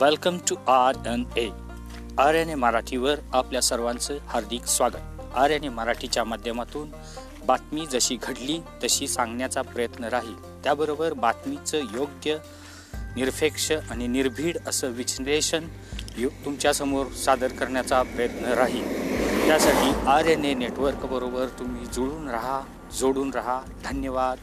Welcome to R N A R N A मराठीवर आपल्या सर्वांचं हार्दिक स्वागत. आर एन ए मराठीच्या माध्यमातून बातमी जशी घडली तशी सांगण्याचा प्रयत्न राहील. त्याबरोबर बातमीचं योग्य निरपेक्ष आणि निर्भीड असं विश्लेषण यु तुमच्यासमोर सादर करण्याचा प्रयत्न राहील. त्यासाठी आर एन ए नेटवर्कबरोबर तुम्ही जुळून राहा जोडून राहा. धन्यवाद.